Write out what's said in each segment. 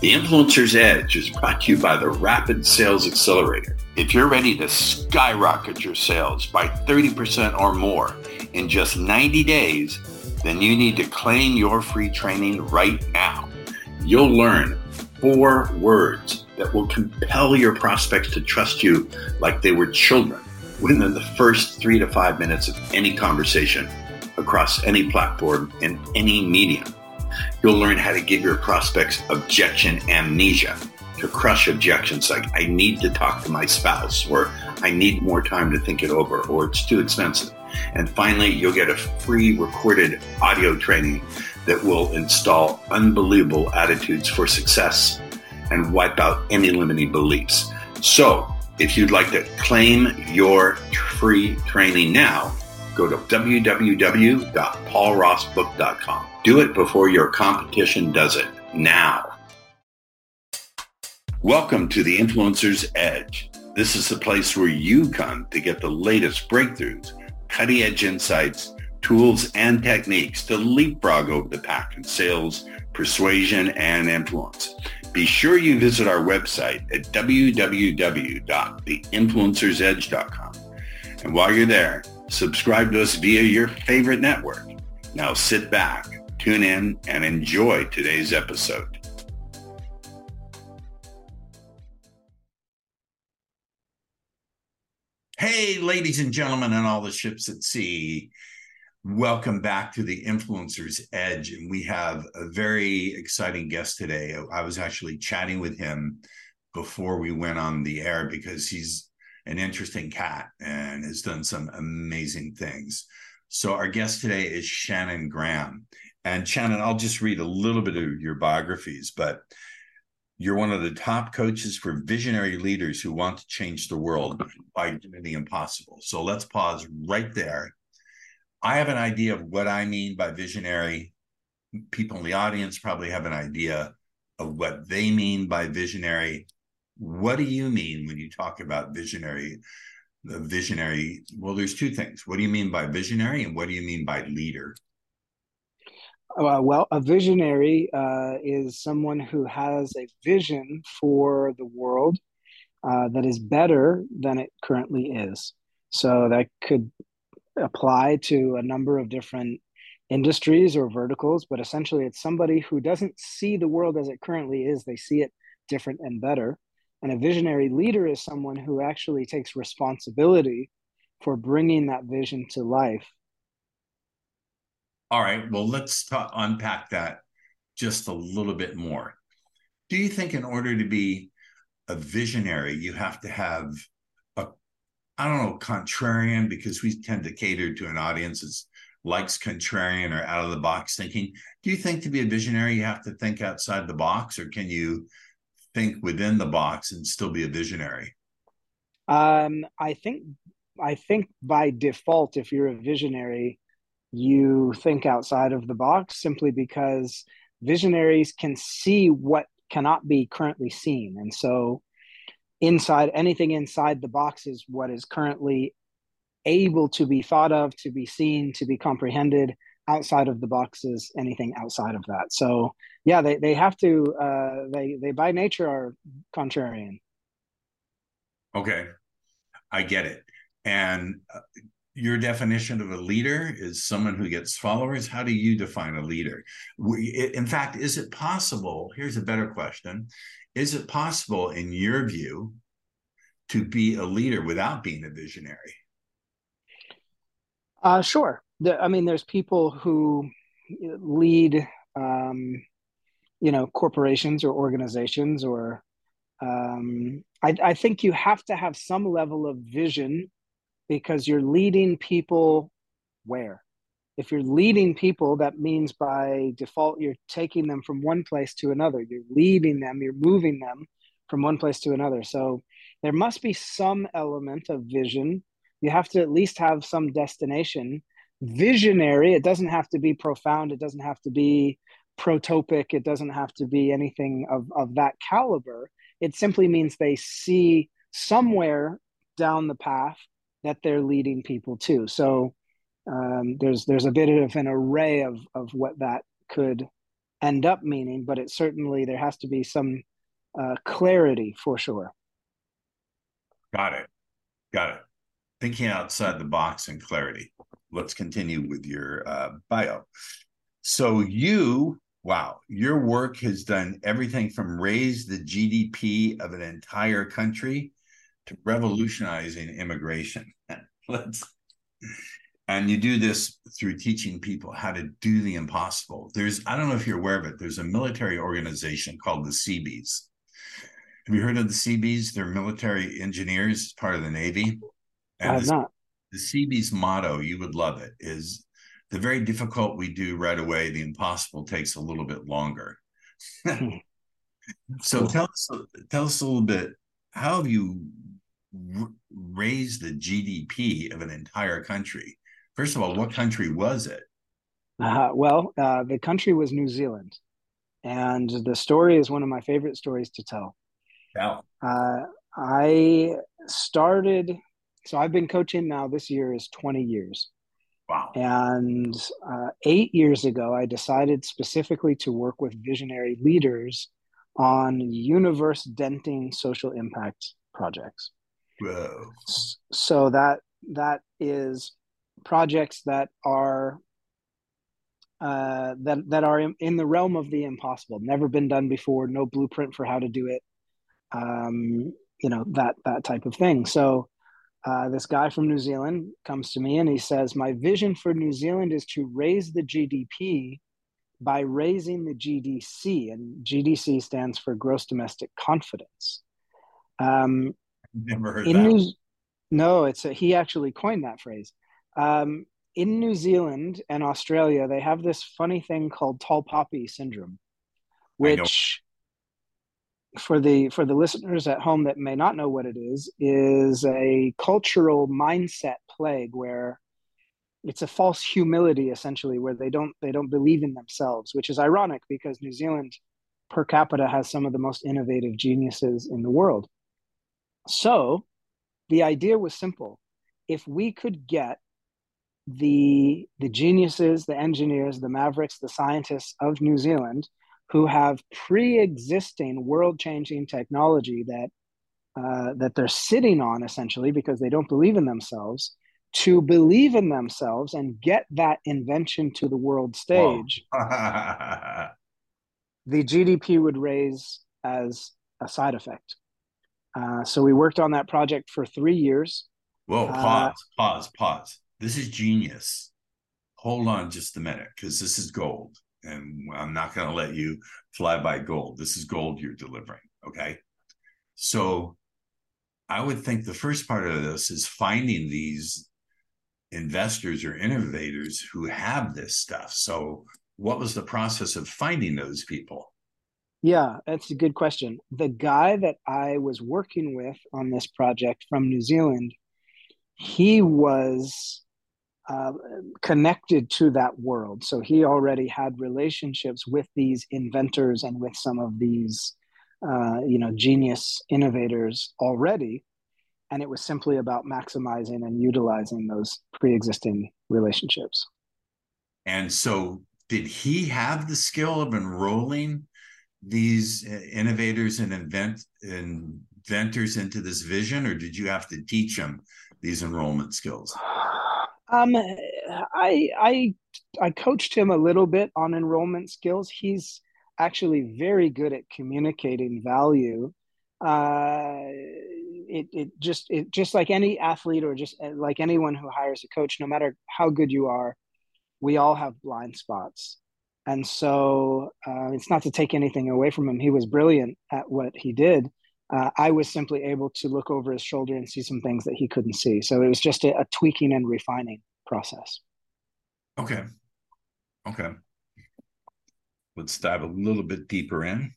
The Influencer's Edge is brought to you by the Rapid Sales Accelerator. If you're ready to skyrocket your sales by 30% or more in just 90 days, then you need to claim your free training right now. You'll learn four words that will compel your prospects to trust you like they were children within the first three to five minutes of any conversation across any platform in any medium. You'll learn how to give your prospects objection amnesia to crush objections like, I need to talk to my spouse, or I need more time to think it over, or it's too expensive. And finally, you'll get a free recorded audio training that will install unbelievable attitudes for success and wipe out any limiting beliefs. So, if you'd like to claim your free training now, go to www.paulrossbook.com. Do it before your competition does it now. Welcome to the Influencer's Edge. This is the place where you come to get the latest breakthroughs, cutting edge insights, tools, and techniques to leapfrog over the pack in sales, persuasion, and influence. Be sure you visit our website at www.theinfluencersedge.com. And while you're there, subscribe to us via your favorite network. Now sit back, tune in, and enjoy today's episode. Hey, ladies and gentlemen, and all the ships at sea. Welcome back to the Influencer's Edge. And we have a very exciting guest today. I was actually chatting with him before we went on the air because he's an interesting cat and has done some amazing things. So, our guest today is Shannon Graham. And Shannon, I'll just read a little bit of your biographies, but you're one of the top coaches for visionary leaders who want to change the world by doing the impossible. So, let's pause right there I have an idea of what I mean by visionary. People in the audience probably have an idea of what they mean by visionary. What do you mean when you talk about visionary? The visionary, well, there's two things. What do you mean by visionary, and what do you mean by leader? Uh, well, a visionary uh, is someone who has a vision for the world uh, that is better than it currently is. So that could apply to a number of different industries or verticals, but essentially it's somebody who doesn't see the world as it currently is. They see it different and better. And a visionary leader is someone who actually takes responsibility for bringing that vision to life. All right. Well, let's talk, unpack that just a little bit more. Do you think, in order to be a visionary, you have to have a, I don't know, contrarian, because we tend to cater to an audience that likes contrarian or out of the box thinking. Do you think to be a visionary, you have to think outside the box, or can you think within the box and still be a visionary? Um, I think I think by default, if you're a visionary, you think outside of the box simply because visionaries can see what cannot be currently seen, and so inside anything inside the box is what is currently able to be thought of to be seen to be comprehended outside of the box is anything outside of that. So yeah they, they have to uh, they they by nature are contrarian. Okay. I get it. And uh, your definition of a leader is someone who gets followers. How do you define a leader? We, in fact is it possible here's a better question. Is it possible, in your view, to be a leader without being a visionary? Uh, sure. The, I mean, there's people who lead, um, you know, corporations or organizations, or um, I, I think you have to have some level of vision because you're leading people where if you're leading people, that means by default, you're taking them from one place to another. You're leading them, you're moving them from one place to another. So there must be some element of vision. You have to at least have some destination. Visionary, it doesn't have to be profound, it doesn't have to be protopic, it doesn't have to be anything of, of that caliber. It simply means they see somewhere down the path that they're leading people to. So um, there's there's a bit of an array of of what that could end up meaning, but it certainly there has to be some uh, clarity for sure. Got it. Got it. Thinking outside the box and clarity. Let's continue with your uh, bio. So you, wow, your work has done everything from raise the GDP of an entire country to revolutionizing immigration. Let's and you do this through teaching people how to do the impossible. There's, I don't know if you're aware of it, there's a military organization called the Seabees. Have you heard of the Seabees? They're military engineers, part of the Navy. And I have the, not. The Seabees motto, you would love it, is the very difficult we do right away, the impossible takes a little bit longer. Hmm. so tell us, tell us a little bit, how have you r- raised the GDP of an entire country? First of all, what country was it? Uh, well, uh, the country was New Zealand. And the story is one of my favorite stories to tell. Yeah. Uh, I started, so I've been coaching now, this year is 20 years. Wow. And uh, eight years ago, I decided specifically to work with visionary leaders on universe denting social impact projects. Whoa. So that that is projects that are uh, that that are in, in, the realm of the impossible, never been done before, no blueprint for how to do it, um, you know that that type of thing. So uh, this guy from New Zealand comes to me and he says, "My vision for New Zealand is to raise the GDP by raising the GDC, and GDC stands for Gross Domestic Confidence." Um, Never heard that. New, no, it's a, he actually coined that phrase. Um, in New Zealand and Australia, they have this funny thing called tall poppy syndrome, which for the for the listeners at home that may not know what it is is a cultural mindset plague where it's a false humility essentially where they don't they don't believe in themselves which is ironic because new zealand per capita has some of the most innovative geniuses in the world. So the idea was simple. If we could get the the geniuses, the engineers, the mavericks, the scientists of New Zealand who have pre-existing world-changing technology that uh, that they're sitting on essentially because they don't believe in themselves to believe in themselves and get that invention to the world stage the gdp would raise as a side effect uh, so we worked on that project for three years whoa uh, pause uh, pause pause this is genius. Hold on just a minute, because this is gold. And I'm not going to let you fly by gold. This is gold you're delivering. Okay. So I would think the first part of this is finding these investors or innovators who have this stuff. So, what was the process of finding those people? Yeah, that's a good question. The guy that I was working with on this project from New Zealand, he was uh, connected to that world. So he already had relationships with these inventors and with some of these, uh, you know, genius innovators already. And it was simply about maximizing and utilizing those pre-existing relationships. And so, did he have the skill of enrolling these uh, innovators and invent inventors into this vision, or did you have to teach them these enrollment skills? Um, I I I coached him a little bit on enrollment skills. He's actually very good at communicating value. Uh, it it just it just like any athlete or just uh, like anyone who hires a coach, no matter how good you are, we all have blind spots. And so uh, it's not to take anything away from him. He was brilliant at what he did uh, I was simply able to look over his shoulder and see some things that he couldn't see. So it was just a, a tweaking and refining process. Okay. Okay. Let's dive a little bit deeper in.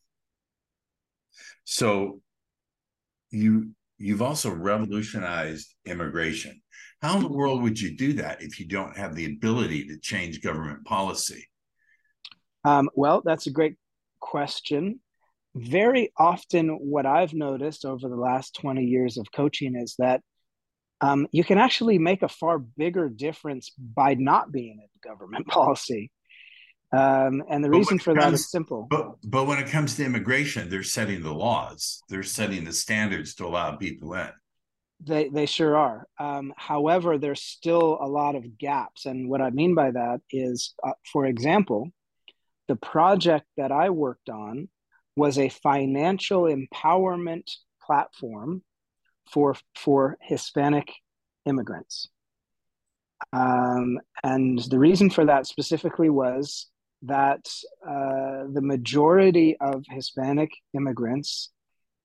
So you you've also revolutionized immigration. How in the world would you do that if you don't have the ability to change government policy? Um, well, that's a great question very often what I've noticed over the last 20 years of coaching is that um, you can actually make a far bigger difference by not being in government policy. Um, and the But reason for that comes- is simple. But but when it comes to immigration, they're setting the laws. They're setting the standards to allow people in. They they sure are. Um, however, there's still a lot of gaps, and what I mean by that is, uh, for example, the project that I worked on was a financial empowerment platform for for Hispanic immigrants. Um, and the reason for that specifically was that uh, the majority of Hispanic immigrants,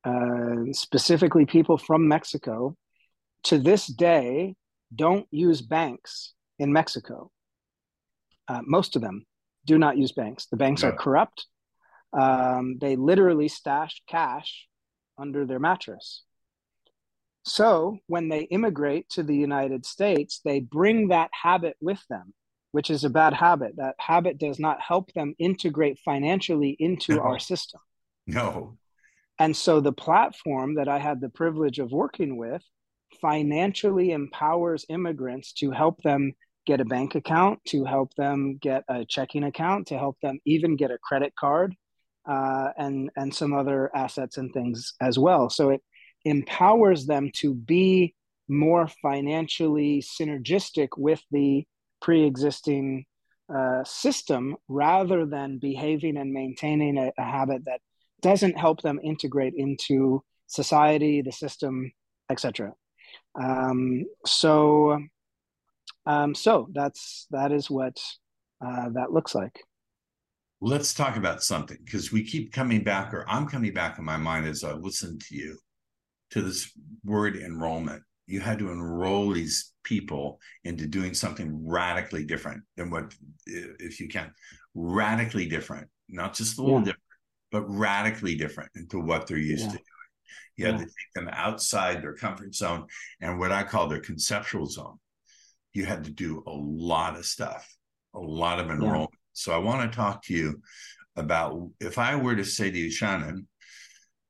uh, specifically people from Mexico, to this day don't use banks in Mexico. Uh, most of them do not use banks. The banks Yeah. are corrupt. Um, they literally stash cash under their mattress. So when they immigrate to the United States, they bring that habit with them, which is a bad habit. That habit does not help them integrate financially into No. our system. No. And so the platform that I had the privilege of working with financially empowers immigrants to help them get a bank account, to help them get a checking account, to help them even get a credit card, uh, and and some other assets and things as well. So it empowers them to be more financially synergistic with the pre-existing uh, system rather than behaving and maintaining a, a habit that doesn't help them integrate into society, the system, etc. Um, so, um, so that's that is what uh, that looks like. Let's talk about something because we keep coming back, or I'm coming back in my mind as I listen to you to this word enrollment. You had to enroll these people into doing something radically different than what, if you can, radically different, not just a little Yeah. different, but radically different into what they're used Yeah. to doing. You had Yeah. to take them outside their comfort zone and what I call their conceptual zone. You had to do a lot of stuff, a lot of enrollment. So I want to talk to you about if I were to say to you, Shannon,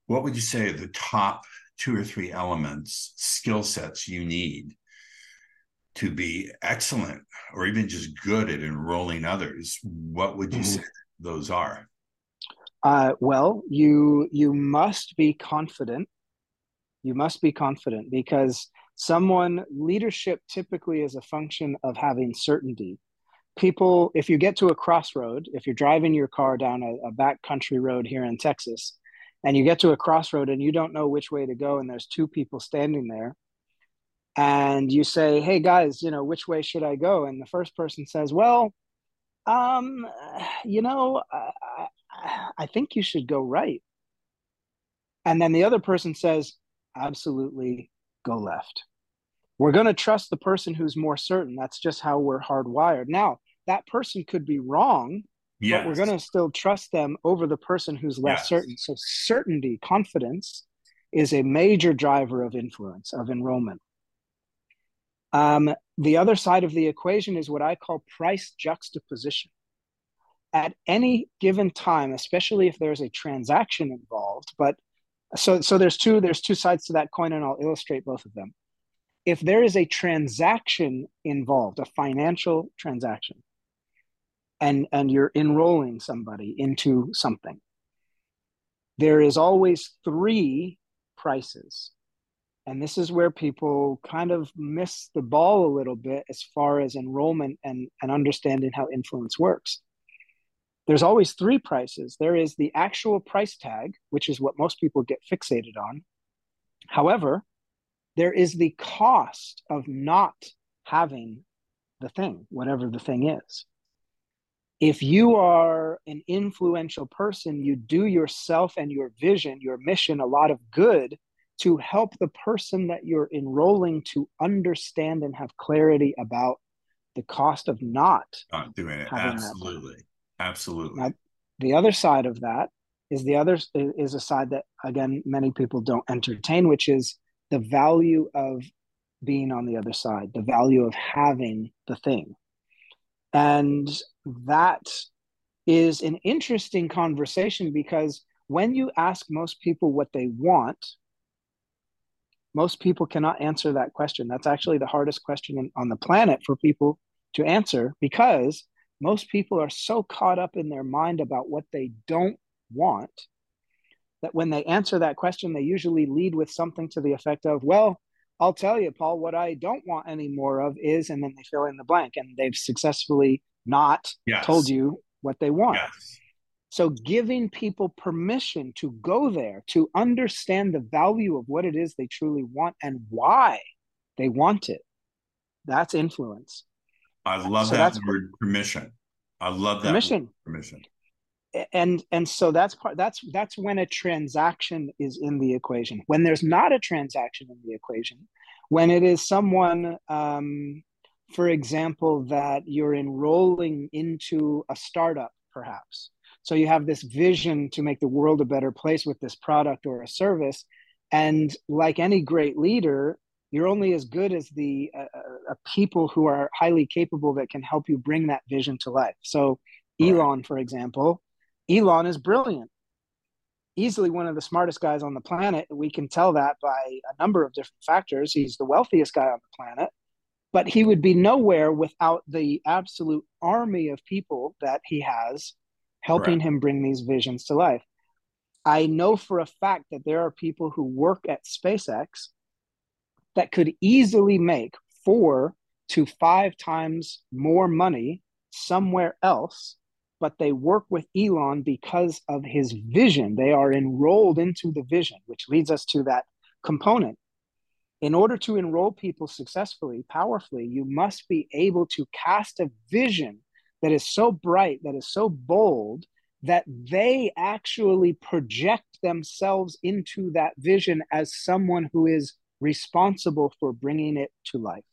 what would you say are the top two or three elements, skill sets you need to be excellent or even just good at enrolling others? What would you Mhm. say those are? Uh, well, you you must be confident. You must be confident because someone leadership typically is a function of having certainty. People, if you get to a crossroad, if you're driving your car down a, a back country road here in Texas, and you get to a crossroad and you don't know which way to go, and there's two people standing there, and you say, "Hey guys, you know which way should I go?" And the first person says, "Well, um, you know, I, I, I think you should go right." And then the other person says, "Absolutely, go left." We're going to trust the person who's more certain. That's just how we're hardwired. Now, that person could be wrong, Yeah, but we're going to still trust them over the person who's less Yes. certain. So, certainty, confidence is a major driver of influence, of enrollment. Um, the other side of the equation is what I call price juxtaposition. At any given time, especially if there's a transaction involved, but so so there's two there's two sides to that coin, and I'll illustrate both of them. If there is a transaction involved, a financial transaction, and and you're enrolling somebody into something. There is always three prices. And this is where people kind of miss the ball a little bit as far as enrollment and, and understanding how influence works. There's always three prices. There is the actual price tag which is what most people get fixated on. However there is the cost of not having the thing whatever the thing is if you are an influential person, you do yourself and your vision, your mission a lot of good to help the person that you're enrolling to understand and have clarity about the cost of not. not doing it. Absolutely. Absolutely. Now, the other side of that is the other is a side that again many people don't entertain, which is the value of being on the other side, the value of having the thing. And that is an interesting conversation because when you ask most people what they want, most people cannot answer that question. That's actually the hardest question on the planet for people to answer because most people are so caught up in their mind about what they don't want that when they answer that question, they usually lead with something to the effect of, well, I'll tell you, Paul, what I don't want any more of is, and then they fill in the blank and they've successfully not yes. told you what they want. Yes. So, giving people permission to go there, to understand the value of what it is they truly want and why they want it, that's influence. I love so that word permission. I love that permission. permission. And and so that's part that's that's when a transaction is in the equation. When there's not a transaction in the equation, when it is someone um, for example, that you're enrolling into a startup, perhaps. So you have this vision to make the world a better place with this product or a service. And like any great leader, you're only as good as the uh, uh, people who are highly capable that can help you bring that vision to life. So, Elon, for example, Elon is brilliant, easily one of the smartest guys on the planet. We can tell that by a number of different factors. He's the wealthiest guy on the planet, but he would be nowhere without the absolute army of people that he has helping right. him bring these visions to life. I know for a fact that there are people who work at SpaceX that could easily make four to five times more money somewhere else, but they work with Elon because of his vision. They are enrolled into the vision, which leads us to that component. In order to enroll people successfully, powerfully, you must be able to cast a vision that is so bright, that is so bold, that they actually project themselves into that vision as someone who is responsible for bringing it to life.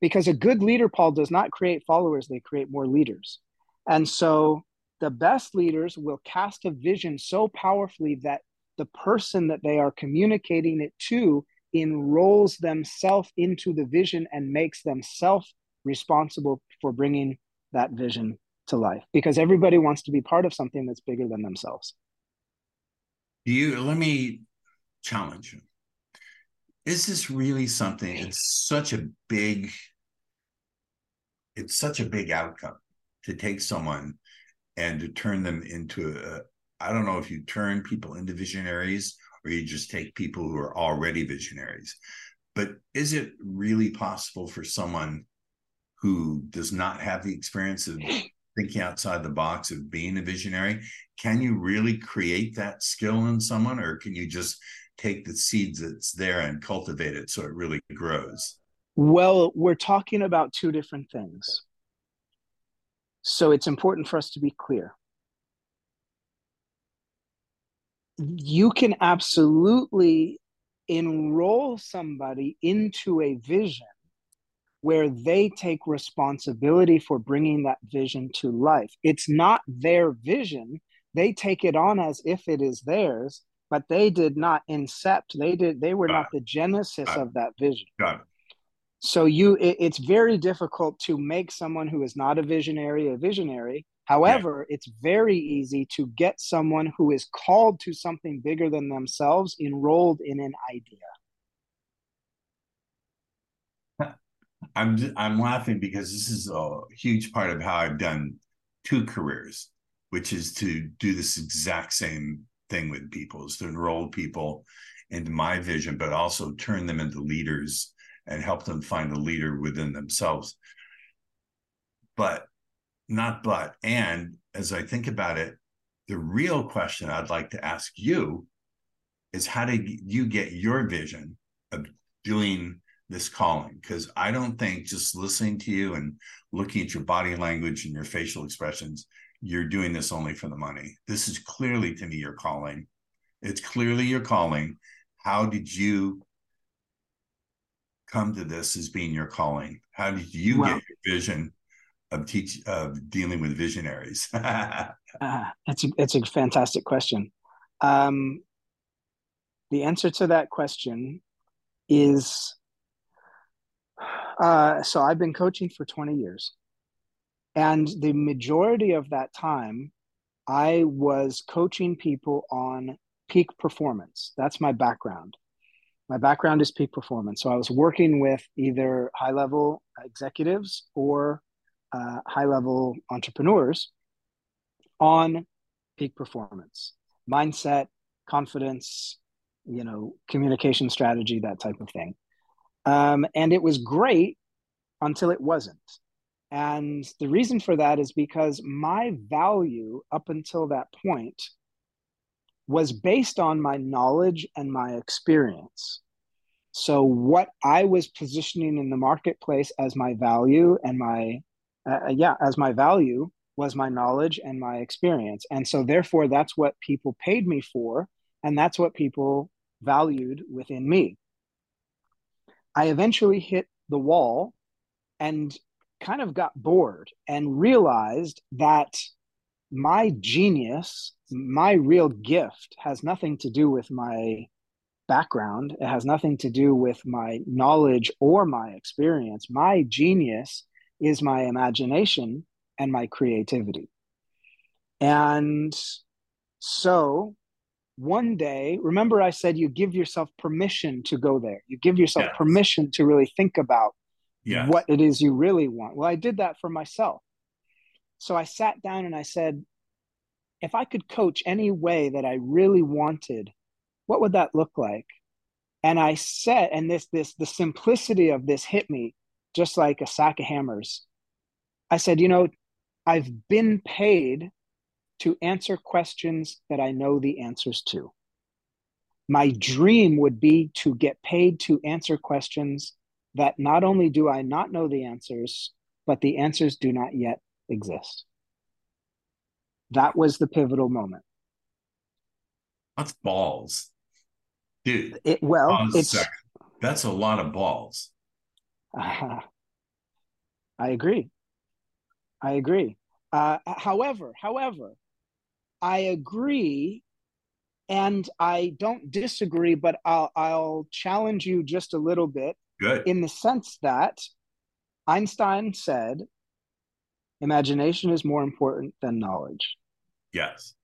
Because a good leader, Paul, does not create followers, they create more leaders. And so the best leaders will cast a vision so powerfully that the person that they are communicating it to enrolls themselves into the vision and makes themselves responsible for bringing that vision to life. Because everybody wants to be part of something that's bigger than themselves. You let me challenge you. Is this really something it's such a big it's such a big outcome to take someone and to turn them into a i don't know if you turn people into visionaries or you just take people who are already visionaries but is it really possible for someone who does not have the experience of thinking outside the box of being a visionary can you really create that skill in someone or can you just take the seeds that's there and cultivate it so it really grows? Well, we're talking about two different things. So it's important for us to be clear. You can absolutely enroll somebody into a vision where they take responsibility for bringing that vision to life. It's not their vision, they take it on as if it is theirs but they did not incept they did they were Got not it. the genesis Got of that vision Got it. So you it, it's very difficult to make someone who is not a visionary a visionary however yeah. it's very easy to get someone who is called to something bigger than themselves enrolled in an idea I'm I'm laughing because this is a huge part of how I've done two careers, which is to do this exact same thing with people is to enroll people into my vision, but also turn them into leaders and help them find a leader within themselves. But not but, and as I think about it, the real question I'd like to ask you is how did you get your vision of doing this calling? Because I don't think just listening to you and looking at your body language and your facial expressions you're doing this only for the money. This is clearly to me your calling. It's clearly your calling. How did you come to this as being your calling? How did you well, get your vision of teach of dealing with visionaries? uh, that's a it's a fantastic question. Um, the answer to that question is uh, so I've been coaching for 20 years. And the majority of that time, I was coaching people on peak performance. That's my background. My background is peak performance. So I was working with either high level executives or uh, high level entrepreneurs on peak performance, mindset, confidence, you know, communication strategy, that type of thing. Um, and it was great until it wasn't. And the reason for that is because my value up until that point was based on my knowledge and my experience. So, what I was positioning in the marketplace as my value and my, uh, yeah, as my value was my knowledge and my experience. And so, therefore, that's what people paid me for. And that's what people valued within me. I eventually hit the wall and kind of got bored and realized that my genius, my real gift, has nothing to do with my background. It has nothing to do with my knowledge or my experience. My genius is my imagination and my creativity. And so one day, remember I said you give yourself permission to go there. You give yourself yes. permission to really think about yes. what it is you really want. Well, I did that for myself. So I sat down and I said, if I could coach any way that I really wanted, what would that look like? And I said, and this this the simplicity of this hit me just like a sack of hammers. I said, you know, I've been paid to answer questions that I know the answers to. My dream would be to get paid to answer questions that not only do I not know the answers, but the answers do not yet exist. That was the pivotal moment. That's balls. Dude. It, well, it's a that's a lot of balls. Uh, I agree. I agree. Uh, however, however, I agree and I don't disagree, but I'll, I'll challenge you just a little bit Good. in the sense that Einstein said, imagination is more important than knowledge. Yes.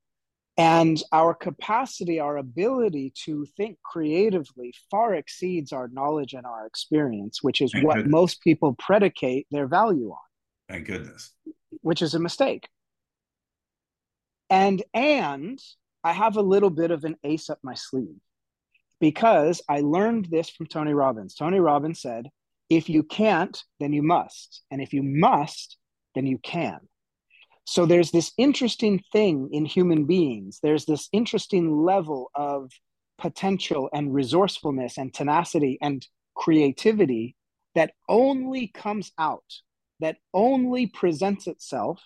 And our capacity, our ability to think creatively far exceeds our knowledge and our experience, which is Thank what goodness. most people predicate their value on. Thank goodness. Which is a mistake. And and I have a little bit of an ace up my sleeve because I learned this from Tony Robbins. Tony Robbins said, if you can't, then you must. And if you must, then you can. So there's this interesting thing in human beings. There's this interesting level of potential and resourcefulness and tenacity and creativity that only comes out, that only presents itself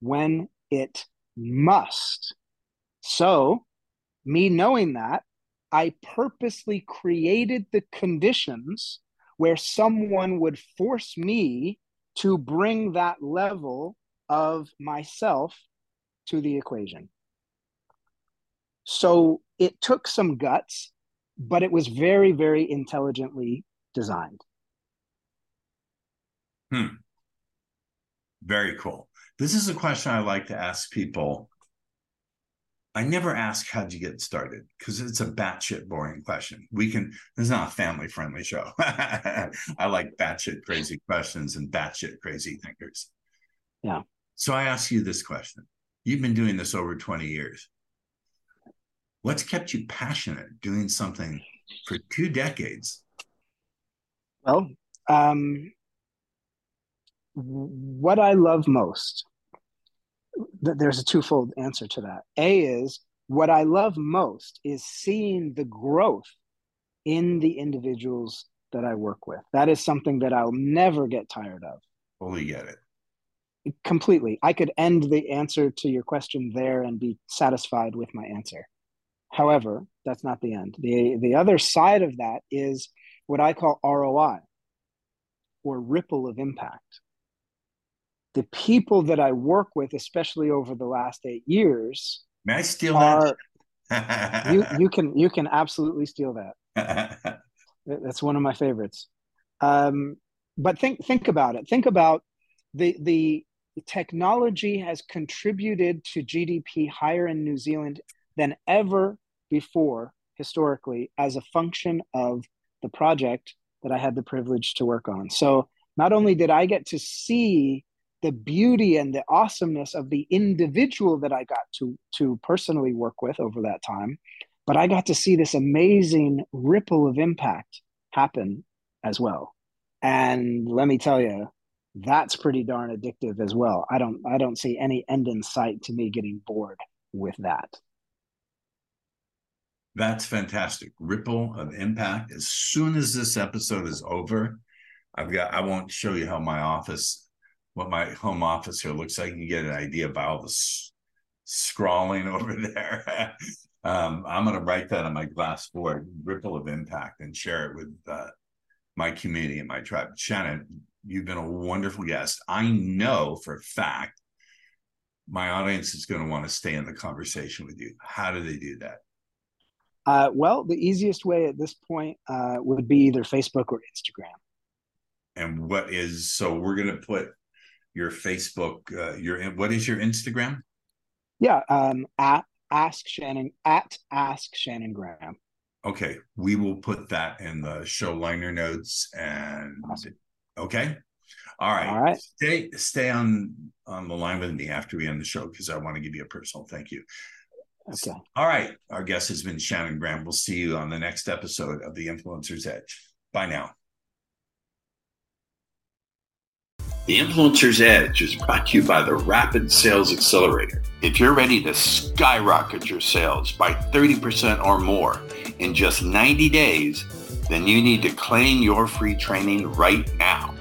when it must. So, me knowing that, I purposely created the conditions where someone would force me to bring that level of myself to the equation. So it took some guts, but it was very, very intelligently designed. Hmm. Very cool. This is a question I like to ask people. I never ask how'd you get started because it's a batshit boring question. We can, this is not a family friendly show. I like batshit crazy questions and batshit crazy thinkers. Yeah. So I ask you this question. You've been doing this over 20 years. What's kept you passionate doing something for two decades? Well, um, what I love most, there's a twofold answer to that. A is what I love most is seeing the growth in the individuals that I work with. That is something that I'll never get tired of. Fully get it. Completely. I could end the answer to your question there and be satisfied with my answer. However, that's not the end. The, the other side of that is what I call ROI or ripple of impact the people that I work with, especially over the last eight years, may I steal are, that? you you can you can absolutely steal that. That's one of my favorites. Um, but think think about it. Think about the the technology has contributed to GDP higher in New Zealand than ever before historically as a function of the project that I had the privilege to work on. So not only did I get to see the beauty and the awesomeness of the individual that I got to to personally work with over that time, but I got to see this amazing ripple of impact happen as well. And let me tell you, that's pretty darn addictive as well. I don't I don't see any end in sight to me getting bored with that. That's fantastic. Ripple of impact. As soon as this episode is over, I've got I won't show you how my office what my home office here looks like. You get an idea about all the s- scrawling over there. um, I'm going to write that on my glass board, ripple of impact, and share it with uh, my community and my tribe. Shannon, you've been a wonderful guest. I know for a fact my audience is going to want to stay in the conversation with you. How do they do that? Uh, well, the easiest way at this point uh, would be either Facebook or Instagram. And what is so? We're going to put your Facebook. Uh, your what is your Instagram? Yeah, um, at ask Shannon at ask Shannon Graham. Okay, we will put that in the show liner notes and Awesome. okay. All right. All right. Stay stay on on the line with me after we end the show because I want to give you a personal thank you. Okay. All right. Our guest has been Shannon Graham. We'll see you on the next episode of The Influencer's Edge. Bye now. The Influencer's Edge is brought to you by the Rapid Sales Accelerator. If you're ready to skyrocket your sales by 30% or more in just 90 days, then you need to claim your free training right now.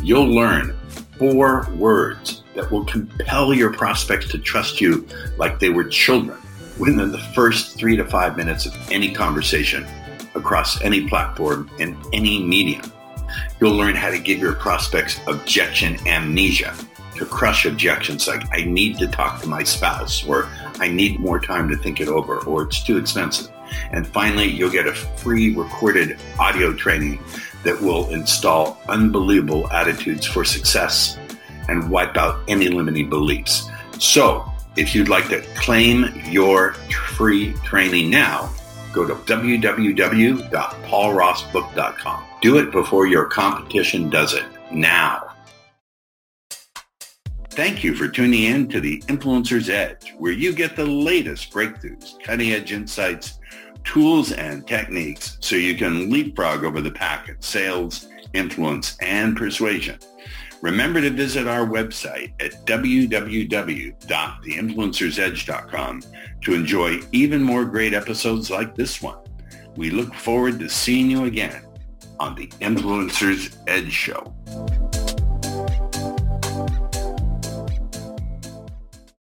You'll learn four words that will compel your prospects to trust you like they were children within the first three to five minutes of any conversation across any platform and any medium. You'll learn how to give your prospects objection amnesia to crush objections like, I need to talk to my spouse, or I need more time to think it over, or it's too expensive. And finally, you'll get a free recorded audio training that will install unbelievable attitudes for success and wipe out any limiting beliefs. So, if you'd like to claim your free training now, go to www.paulrossbook.com. Do it before your competition does it now. Thank you for tuning in to the Influencer's Edge, where you get the latest breakthroughs, cutting edge insights, tools, and techniques so you can leapfrog over the pack at sales, influence, and persuasion. Remember to visit our website at www.theinfluencersedge.com to enjoy even more great episodes like this one. We look forward to seeing you again on the Influencer's Edge Show.